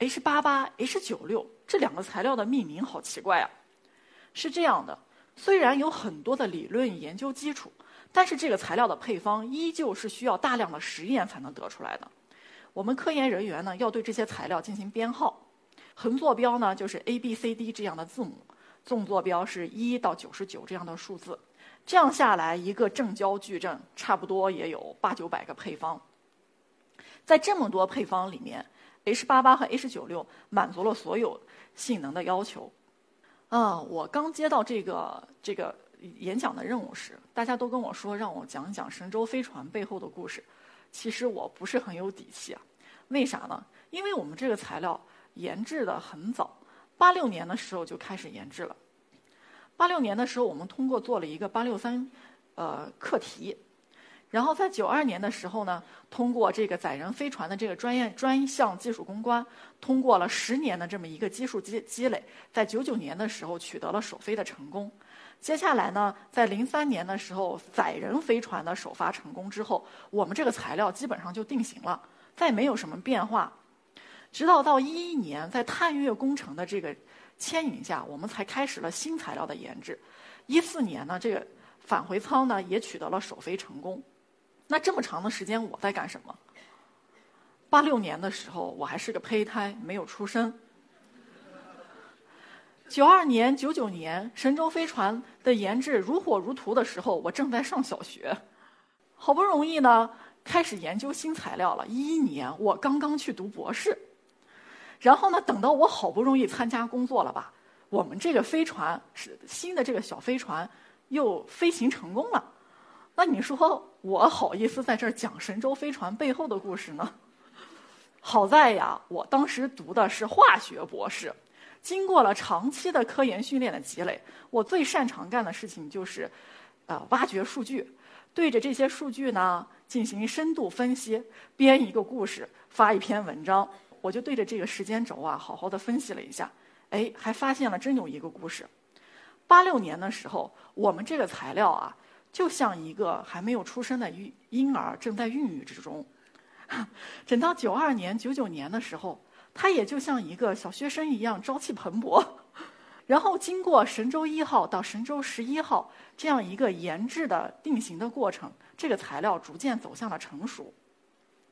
？H 八八、H 九六这两个材料的命名好奇怪啊！是这样的，虽然有很多的理论研究基础，但是这个材料的配方依旧是需要大量的实验才能得出来的。我们科研人员呢，要对这些材料进行编号，横坐标呢就是 A、B、C、D 这样的字母，纵坐标是一到九十九这样的数字。这样下来，一个正交矩阵差不多也有八九百个配方。在这么多配方里面，H 八八和 H 九六满足了所有性能的要求。啊，我刚接到这个这个演讲的任务时，大家都跟我说让我讲讲神舟飞船背后的故事。其实我不是很有底气啊，为啥呢？因为我们这个材料研制的很早，八六年的时候就开始研制了。八六年的时候，我们通过做了一个八六三呃课题。然后在九二年的时候呢，通过这个载人飞船的这个专业专项技术攻关，通过了十年的这么一个技术积积累，在九九年的时候取得了首飞的成功。接下来呢，在零三年的时候，载人飞船的首发成功之后，我们这个材料基本上就定型了，再没有什么变化。直到到一一年，在探月工程的这个牵引下，我们才开始了新材料的研制。一四年呢，这个返回舱呢也取得了首飞成功。那这么长的时间我在干什么？八六年的时候我还是个胚胎，没有出生。九二年、九九年神舟飞船的研制如火如荼的时候，我正在上小学。好不容易呢，开始研究新材料了。一一年我刚刚去读博士，然后呢，等到我好不容易参加工作了吧，我们这个飞船是新的这个小飞船又飞行成功了。那你说我好意思在这儿讲神舟飞船背后的故事呢？好在呀，我当时读的是化学博士，经过了长期的科研训练的积累，我最擅长干的事情就是，呃，挖掘数据，对着这些数据呢进行深度分析，编一个故事，发一篇文章。我就对着这个时间轴啊，好好的分析了一下，哎，还发现了真有一个故事。八六年的时候，我们这个材料啊。就像一个还没有出生的婴婴儿正在孕育之中，等到九二年、九九年的时候，他也就像一个小学生一样朝气蓬勃。然后经过神舟一号到神舟十一号这样一个研制的定型的过程，这个材料逐渐走向了成熟。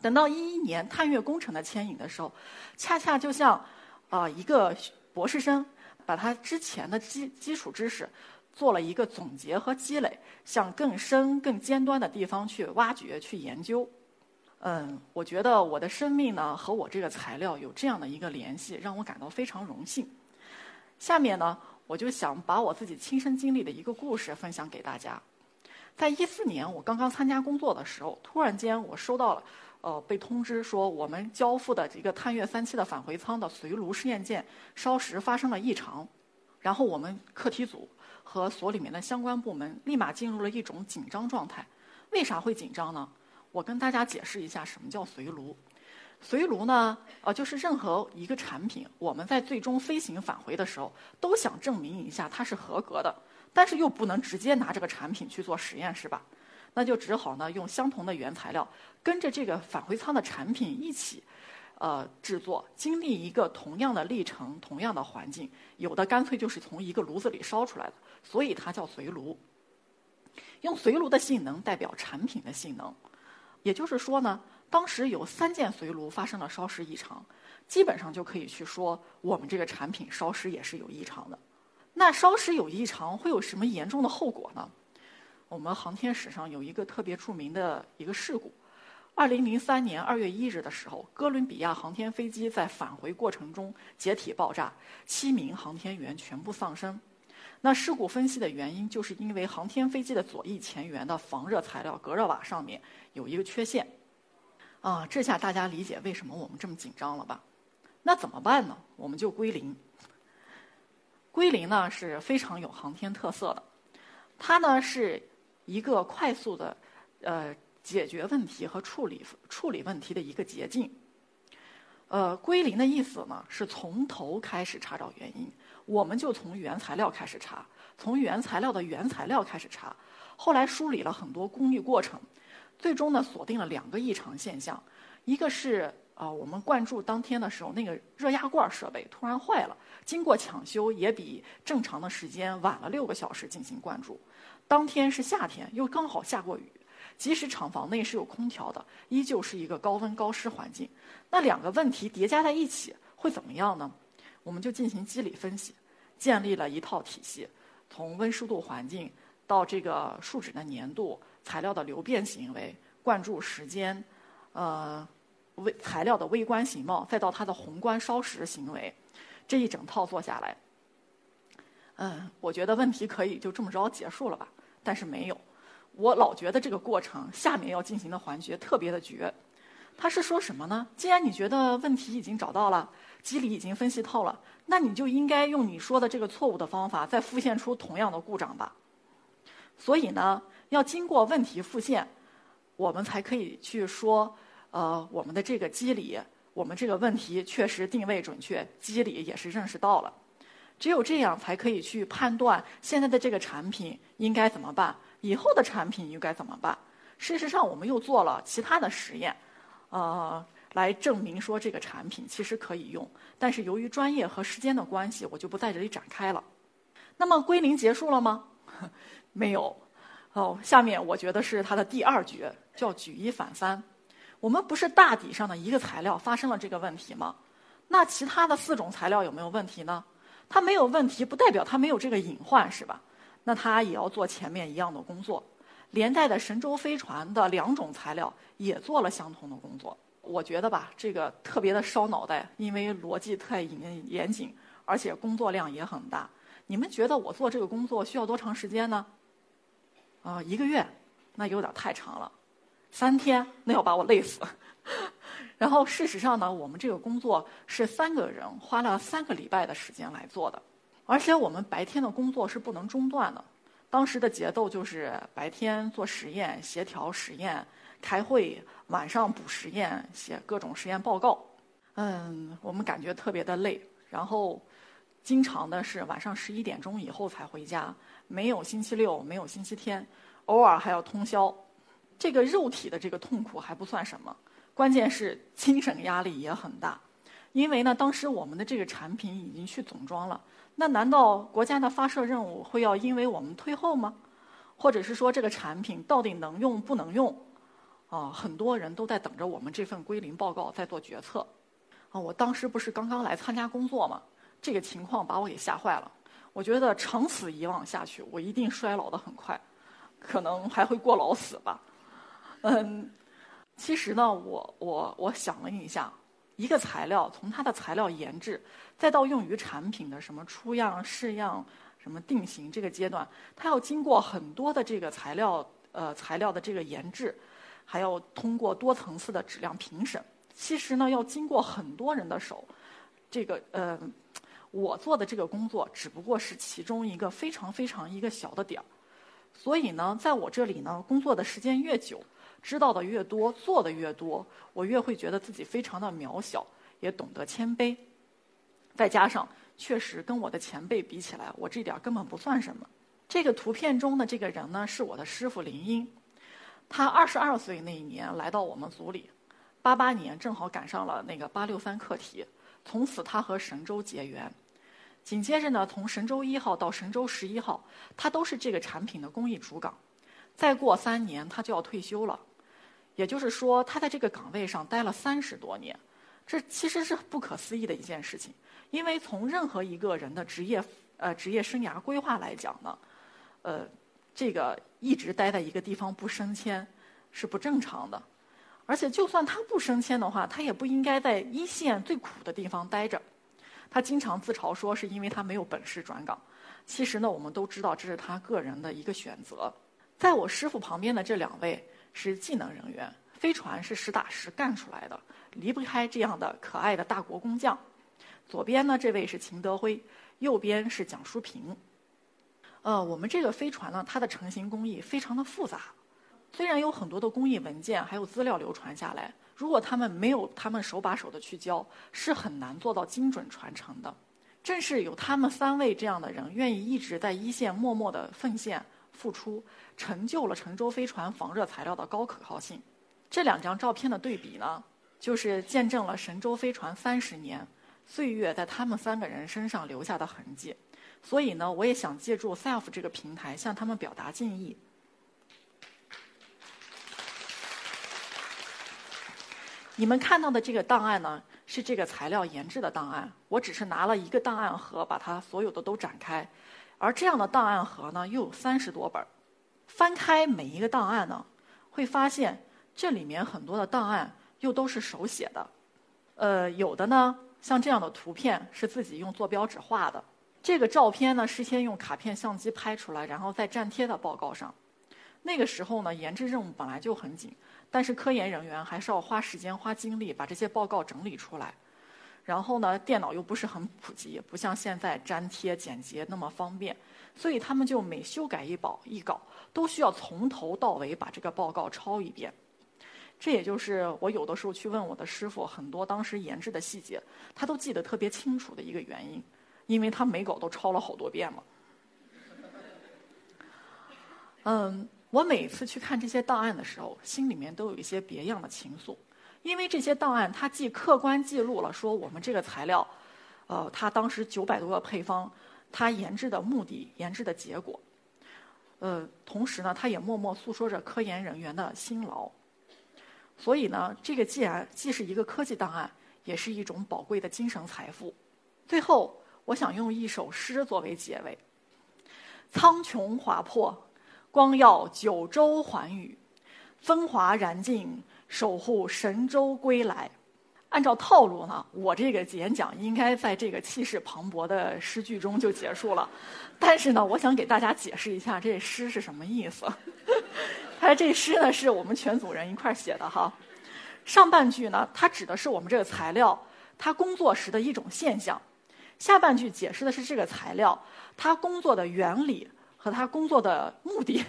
等到一一年探月工程的牵引的时候，恰恰就像啊一个博士生把他之前的基基础知识。做了一个总结和积累，向更深、更尖端的地方去挖掘、去研究。嗯，我觉得我的生命呢和我这个材料有这样的一个联系，让我感到非常荣幸。下面呢，我就想把我自己亲身经历的一个故事分享给大家。在一四年我刚刚参加工作的时候，突然间我收到了，呃，被通知说我们交付的这个探月三期的返回舱的随炉试验件烧蚀发生了异常，然后我们课题组。和所里面的相关部门立马进入了一种紧张状态。为啥会紧张呢？我跟大家解释一下什么叫随炉。随炉呢，呃，就是任何一个产品，我们在最终飞行返回的时候，都想证明一下它是合格的，但是又不能直接拿这个产品去做实验，是吧？那就只好呢，用相同的原材料，跟着这个返回舱的产品一起。呃，制作经历一个同样的历程，同样的环境，有的干脆就是从一个炉子里烧出来的，所以它叫随炉。用随炉的性能代表产品的性能，也就是说呢，当时有三件随炉发生了烧蚀异常，基本上就可以去说我们这个产品烧蚀也是有异常的。那烧蚀有异常会有什么严重的后果呢？我们航天史上有一个特别著名的一个事故。二零零三年二月一日的时候，哥伦比亚航天飞机在返回过程中解体爆炸，七名航天员全部丧生。那事故分析的原因，就是因为航天飞机的左翼前缘的防热材料隔热瓦上面有一个缺陷。啊，这下大家理解为什么我们这么紧张了吧？那怎么办呢？我们就归零。归零呢是非常有航天特色的，它呢是一个快速的呃解决问题和处理处理问题的一个捷径。呃，归零的意思呢是从头开始查找原因，我们就从原材料开始查，从原材料的原材料开始查，后来梳理了很多工艺过程，最终呢锁定了两个异常现象，一个是。啊，我们灌注当天的时候，那个热压罐设备突然坏了，经过抢修，也比正常的时间晚了六个小时进行灌注。当天是夏天，又刚好下过雨，即使厂房内是有空调的，依旧是一个高温高湿环境。那两个问题叠加在一起会怎么样呢？我们就进行机理分析，建立了一套体系，从温湿度环境到这个树脂的粘度、材料的流变行为、灌注时间，呃。微材料的微观形貌，再到它的宏观烧蚀行为，这一整套做下来，嗯，我觉得问题可以就这么着结束了吧？但是没有，我老觉得这个过程下面要进行的环节特别的绝。他是说什么呢？既然你觉得问题已经找到了，机理已经分析透了，那你就应该用你说的这个错误的方法再复现出同样的故障吧。所以呢，要经过问题复现，我们才可以去说。呃，我们的这个机理，我们这个问题确实定位准确，机理也是认识到了。只有这样，才可以去判断现在的这个产品应该怎么办，以后的产品应该怎么办。事实上，我们又做了其他的实验，呃，来证明说这个产品其实可以用。但是由于专业和时间的关系，我就不在这里展开了。那么归零结束了吗？没有。哦，下面我觉得是它的第二绝，叫举一反三。我们不是大底上的一个材料发生了这个问题吗？那其他的四种材料有没有问题呢？它没有问题，不代表它没有这个隐患，是吧？那他也要做前面一样的工作。连带的神舟飞船的两种材料也做了相同的工作。我觉得吧，这个特别的烧脑袋，因为逻辑太严严谨，而且工作量也很大。你们觉得我做这个工作需要多长时间呢？啊，一个月，那有点太长了。三天，那要把我累死。然后事实上呢，我们这个工作是三个人花了三个礼拜的时间来做的，而且我们白天的工作是不能中断的。当时的节奏就是白天做实验、协调实验、开会，晚上补实验、写各种实验报告。嗯，我们感觉特别的累。然后，经常的是晚上十一点钟以后才回家，没有星期六，没有星期天，偶尔还要通宵。这个肉体的这个痛苦还不算什么，关键是精神压力也很大，因为呢，当时我们的这个产品已经去总装了，那难道国家的发射任务会要因为我们退后吗？或者是说这个产品到底能用不能用？啊，很多人都在等着我们这份归零报告在做决策。啊，我当时不是刚刚来参加工作吗？这个情况把我给吓坏了。我觉得长此以往下去，我一定衰老的很快，可能还会过劳死吧。嗯，其实呢，我我我想了一下，一个材料从它的材料研制，再到用于产品的什么出样、试样、什么定型这个阶段，它要经过很多的这个材料呃材料的这个研制，还要通过多层次的质量评审。其实呢，要经过很多人的手，这个呃，我做的这个工作只不过是其中一个非常非常一个小的点儿。所以呢，在我这里呢，工作的时间越久。知道的越多，做的越多，我越会觉得自己非常的渺小，也懂得谦卑。再加上，确实跟我的前辈比起来，我这点根本不算什么。这个图片中的这个人呢，是我的师傅林英。他二十二岁那一年来到我们组里，八八年正好赶上了那个八六三课题，从此他和神舟结缘。紧接着呢，从神舟一号到神舟十一号，他都是这个产品的工艺主岗。再过三年，他就要退休了。也就是说，他在这个岗位上待了三十多年，这其实是不可思议的一件事情。因为从任何一个人的职业呃职业生涯规划来讲呢，呃，这个一直待在一个地方不升迁是不正常的。而且，就算他不升迁的话，他也不应该在一线最苦的地方待着。他经常自嘲说，是因为他没有本事转岗。其实呢，我们都知道这是他个人的一个选择。在我师傅旁边的这两位。是技能人员，飞船是实打实干出来的，离不开这样的可爱的大国工匠。左边呢，这位是秦德辉，右边是蒋淑平。呃，我们这个飞船呢，它的成型工艺非常的复杂，虽然有很多的工艺文件还有资料流传下来，如果他们没有他们手把手的去教，是很难做到精准传承的。正是有他们三位这样的人，愿意一直在一线默默的奉献付出，成就了沉舟飞船防热材料的高可靠性。这两张照片的对比呢，就是见证了神舟飞船三十年岁月在他们三个人身上留下的痕迹。所以呢，我也想借助 SELF 这个平台向他们表达敬意。你们看到的这个档案呢，是这个材料研制的档案。我只是拿了一个档案盒，把它所有的都展开。而这样的档案盒呢，又有三十多本。翻开每一个档案呢，会发现这里面很多的档案又都是手写的。呃，有的呢，像这样的图片是自己用坐标纸画的。这个照片呢，是先用卡片相机拍出来，然后再粘贴到报告上。那个时候呢，研制任务本来就很紧，但是科研人员还是要花时间、花精力把这些报告整理出来。然后呢，电脑又不是很普及，不像现在粘贴、剪辑那么方便，所以他们就每修改一稿一稿，都需要从头到尾把这个报告抄一遍。这也就是我有的时候去问我的师傅，很多当时研制的细节，他都记得特别清楚的一个原因。因为他每稿都抄了好多遍嘛。嗯，我每次去看这些档案的时候，心里面都有一些别样的情愫。因为这些档案，它既客观记录了说我们这个材料，呃，它当时九百多个配方，它研制的目的、研制的结果，呃，同时呢，它也默默诉说着科研人员的辛劳。所以呢，这个既然既是一个科技档案，也是一种宝贵的精神财富。最后。我想用一首诗作为结尾：苍穹划破，光耀九州寰宇，风华燃尽，守护神州归来。按照套路呢，我这个演讲应该在这个气势磅礴的诗句中就结束了。但是呢，我想给大家解释一下这诗是什么意思。它 这诗呢，是我们全组人一块写的哈。上半句呢，它指的是我们这个材料它工作时的一种现象。下半句解释的是这个材料它工作的原理和它工作的目的。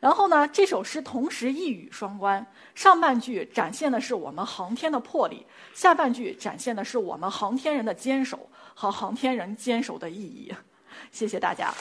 然后呢，这首诗同时一语双关，上半句展现的是我们航天的魄力，下半句展现的是我们航天人的坚守和航天人坚守的意义。谢谢大家。